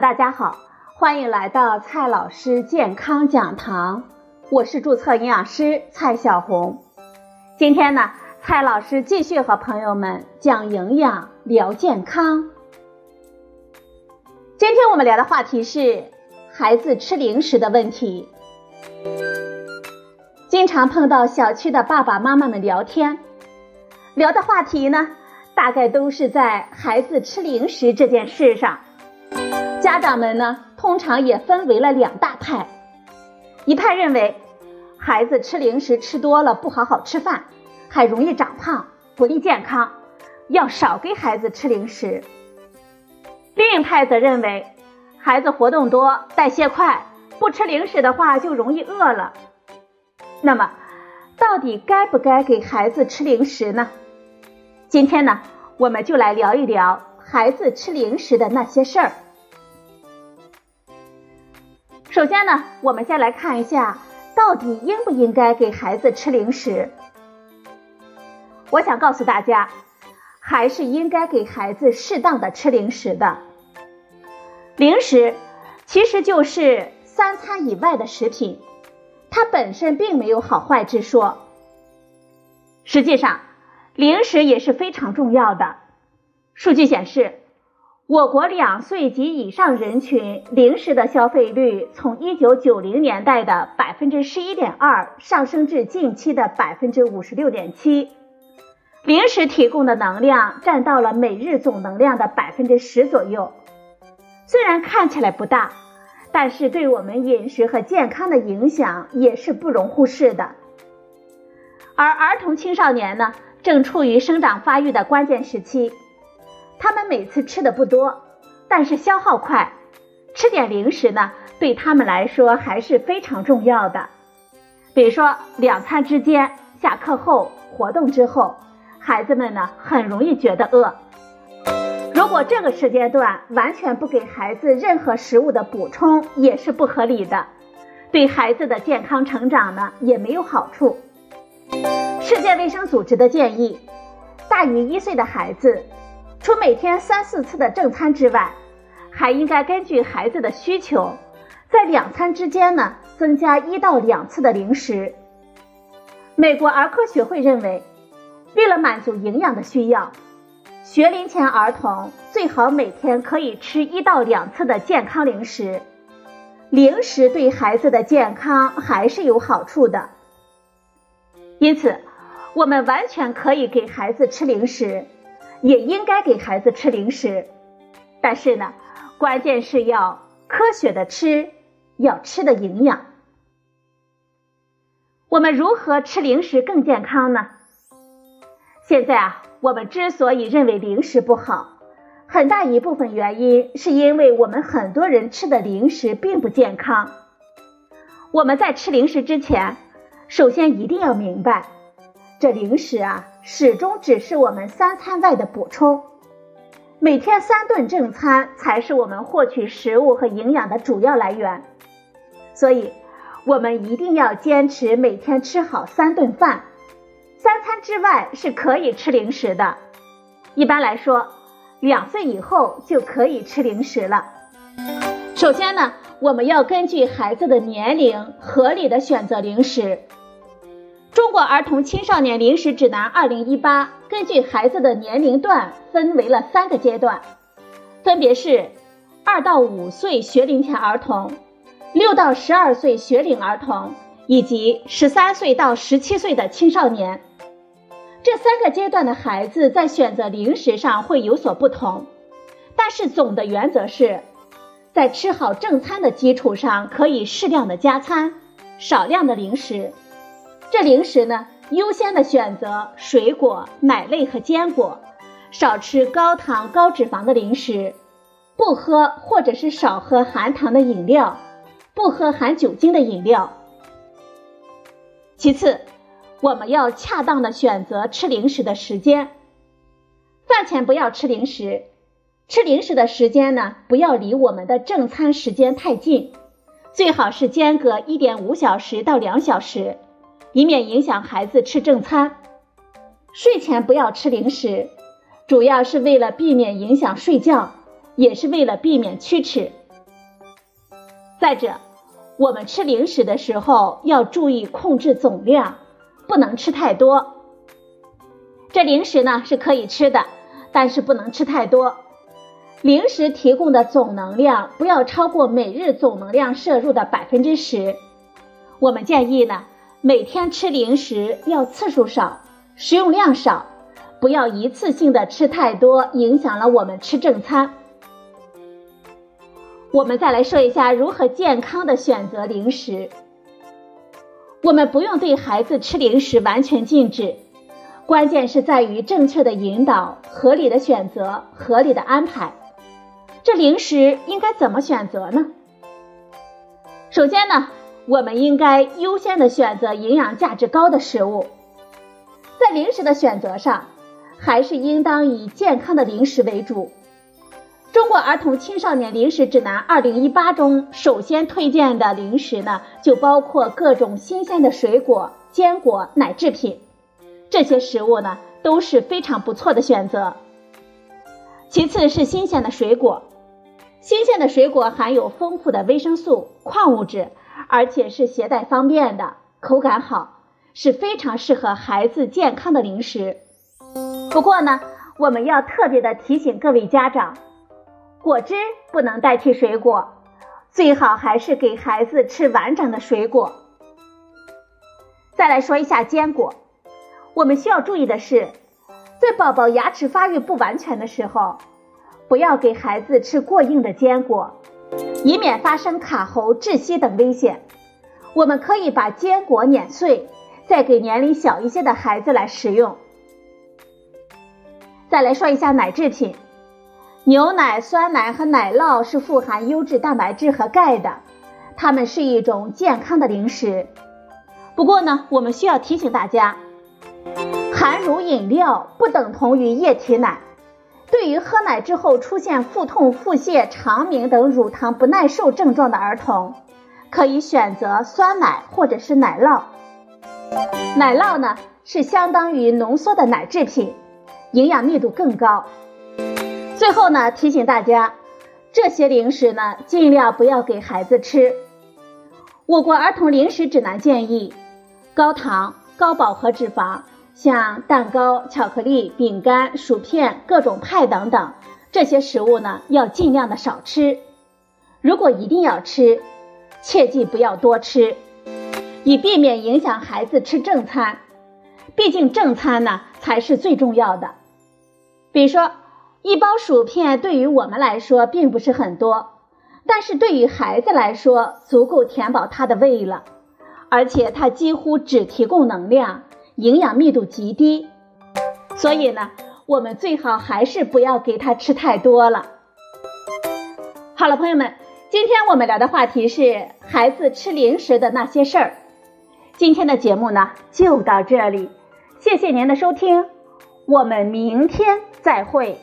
大家好，欢迎来到蔡老师健康讲堂，我是注册营养师蔡小红。今天呢，蔡老师继续和朋友们讲营养、聊健康。今天我们聊的话题是孩子吃零食的问题。经常碰到小区的爸爸妈妈们聊天，聊的话题呢，大概都是在孩子吃零食这件事上。家长们呢，通常也分为了两大派，一派认为孩子吃零食吃多了不好好吃饭，还容易长胖，不利健康，要少给孩子吃零食。另一派则认为孩子活动多，代谢快，不吃零食的话就容易饿了。那么，到底该不该给孩子吃零食呢？今天呢，我们就来聊一聊孩子吃零食的那些事儿。首先呢，我们先来看一下，到底应不应该给孩子吃零食？我想告诉大家，还是应该给孩子适当的吃零食的。零食其实就是三餐以外的食品，它本身并没有好坏之说。实际上，零食也是非常重要的。数据显示。我国两岁及以上人群零食的消费率从一九九零年代的百分之十一点二上升至近期的百分之五十六点七，零食提供的能量占到了每日总能量的百分之十左右。虽然看起来不大，但是对我们饮食和健康的影响也是不容忽视的。而儿童青少年呢，正处于生长发育的关键时期。他们每次吃的不多，但是消耗快，吃点零食呢，对他们来说还是非常重要的。比如说两餐之间、下课后、活动之后，孩子们呢很容易觉得饿。如果这个时间段完全不给孩子任何食物的补充，也是不合理的，对孩子的健康成长呢也没有好处。世界卫生组织的建议，大于一岁的孩子。除每天三四次的正餐之外，还应该根据孩子的需求，在两餐之间呢增加一到两次的零食。美国儿科学会认为，为了满足营养的需要，学龄前儿童最好每天可以吃一到两次的健康零食。零食对孩子的健康还是有好处的，因此我们完全可以给孩子吃零食。也应该给孩子吃零食，但是呢，关键是要科学的吃，要吃的营养。我们如何吃零食更健康呢？现在啊，我们之所以认为零食不好，很大一部分原因是因为我们很多人吃的零食并不健康。我们在吃零食之前，首先一定要明白，这零食啊。始终只是我们三餐外的补充，每天三顿正餐才是我们获取食物和营养的主要来源。所以，我们一定要坚持每天吃好三顿饭。三餐之外是可以吃零食的，一般来说，两岁以后就可以吃零食了。首先呢，我们要根据孩子的年龄合理的选择零食。中国儿童青少年零食指南二零一八根据孩子的年龄段分为了三个阶段，分别是二到五岁学龄前儿童、六到十二岁学龄儿童以及十三岁到十七岁的青少年。这三个阶段的孩子在选择零食上会有所不同，但是总的原则是，在吃好正餐的基础上，可以适量的加餐，少量的零食。这零食呢，优先的选择水果、奶类和坚果，少吃高糖高脂肪的零食，不喝或者是少喝含糖的饮料，不喝含酒精的饮料。其次，我们要恰当的选择吃零食的时间，饭前不要吃零食，吃零食的时间呢，不要离我们的正餐时间太近，最好是间隔一点五小时到两小时。以免影响孩子吃正餐，睡前不要吃零食，主要是为了避免影响睡觉，也是为了避免龋齿。再者，我们吃零食的时候要注意控制总量，不能吃太多。这零食呢是可以吃的，但是不能吃太多。零食提供的总能量不要超过每日总能量摄入的百分之十。我们建议呢，每天吃零食要次数少，食用量少，不要一次性的吃太多，影响了我们吃正餐。我们再来说一下如何健康的选择零食。我们不用对孩子吃零食完全禁止，关键是在于正确的引导、合理的选择、合理的安排。这零食应该怎么选择呢？首先呢，我们应该优先的选择营养价值高的食物。在零食的选择上，还是应当以健康的零食为主。中国儿童青少年零食指南二零一八中首先推荐的零食呢，就包括各种新鲜的水果、坚果、奶制品，这些食物呢都是非常不错的选择。其次是新鲜的水果。新鲜的水果含有丰富的维生素、矿物质，而且是携带方便的，口感好，是非常适合孩子健康的零食。不过呢，我们要特别的提醒各位家长，果汁不能代替水果，最好还是给孩子吃完整的水果。再来说一下坚果，我们需要注意的是，在宝宝牙齿发育不完全的时候。不要给孩子吃过硬的坚果，以免发生卡喉、窒息等危险。我们可以把坚果碾碎，再给年龄小一些的孩子来食用。再来说一下奶制品，牛奶、酸奶和奶酪是富含优质蛋白质和钙的，它们是一种健康的零食。不过呢，我们需要提醒大家，含乳饮料不等同于液体奶。对于喝奶之后出现腹痛、腹泻、肠鸣等乳糖不耐受症状的儿童，可以选择酸奶或者是奶酪。奶酪呢是相当于浓缩的奶制品，营养密度更高。最后呢提醒大家，这些零食呢尽量不要给孩子吃。我国儿童零食指南建议，高糖、高饱和脂肪。像蛋糕、巧克力、饼干、薯片、各种派等等，这些食物呢要尽量的少吃。如果一定要吃，切记不要多吃，以避免影响孩子吃正餐。毕竟正餐呢才是最重要的。比如说，一包薯片对于我们来说并不是很多，但是对于孩子来说足够填饱他的胃了，而且它几乎只提供能量。营养密度极低，所以呢，我们最好还是不要给他吃太多了。好了，朋友们，今天我们聊的话题是孩子吃零食的那些事儿。今天的节目呢就到这里，谢谢您的收听，我们明天再会。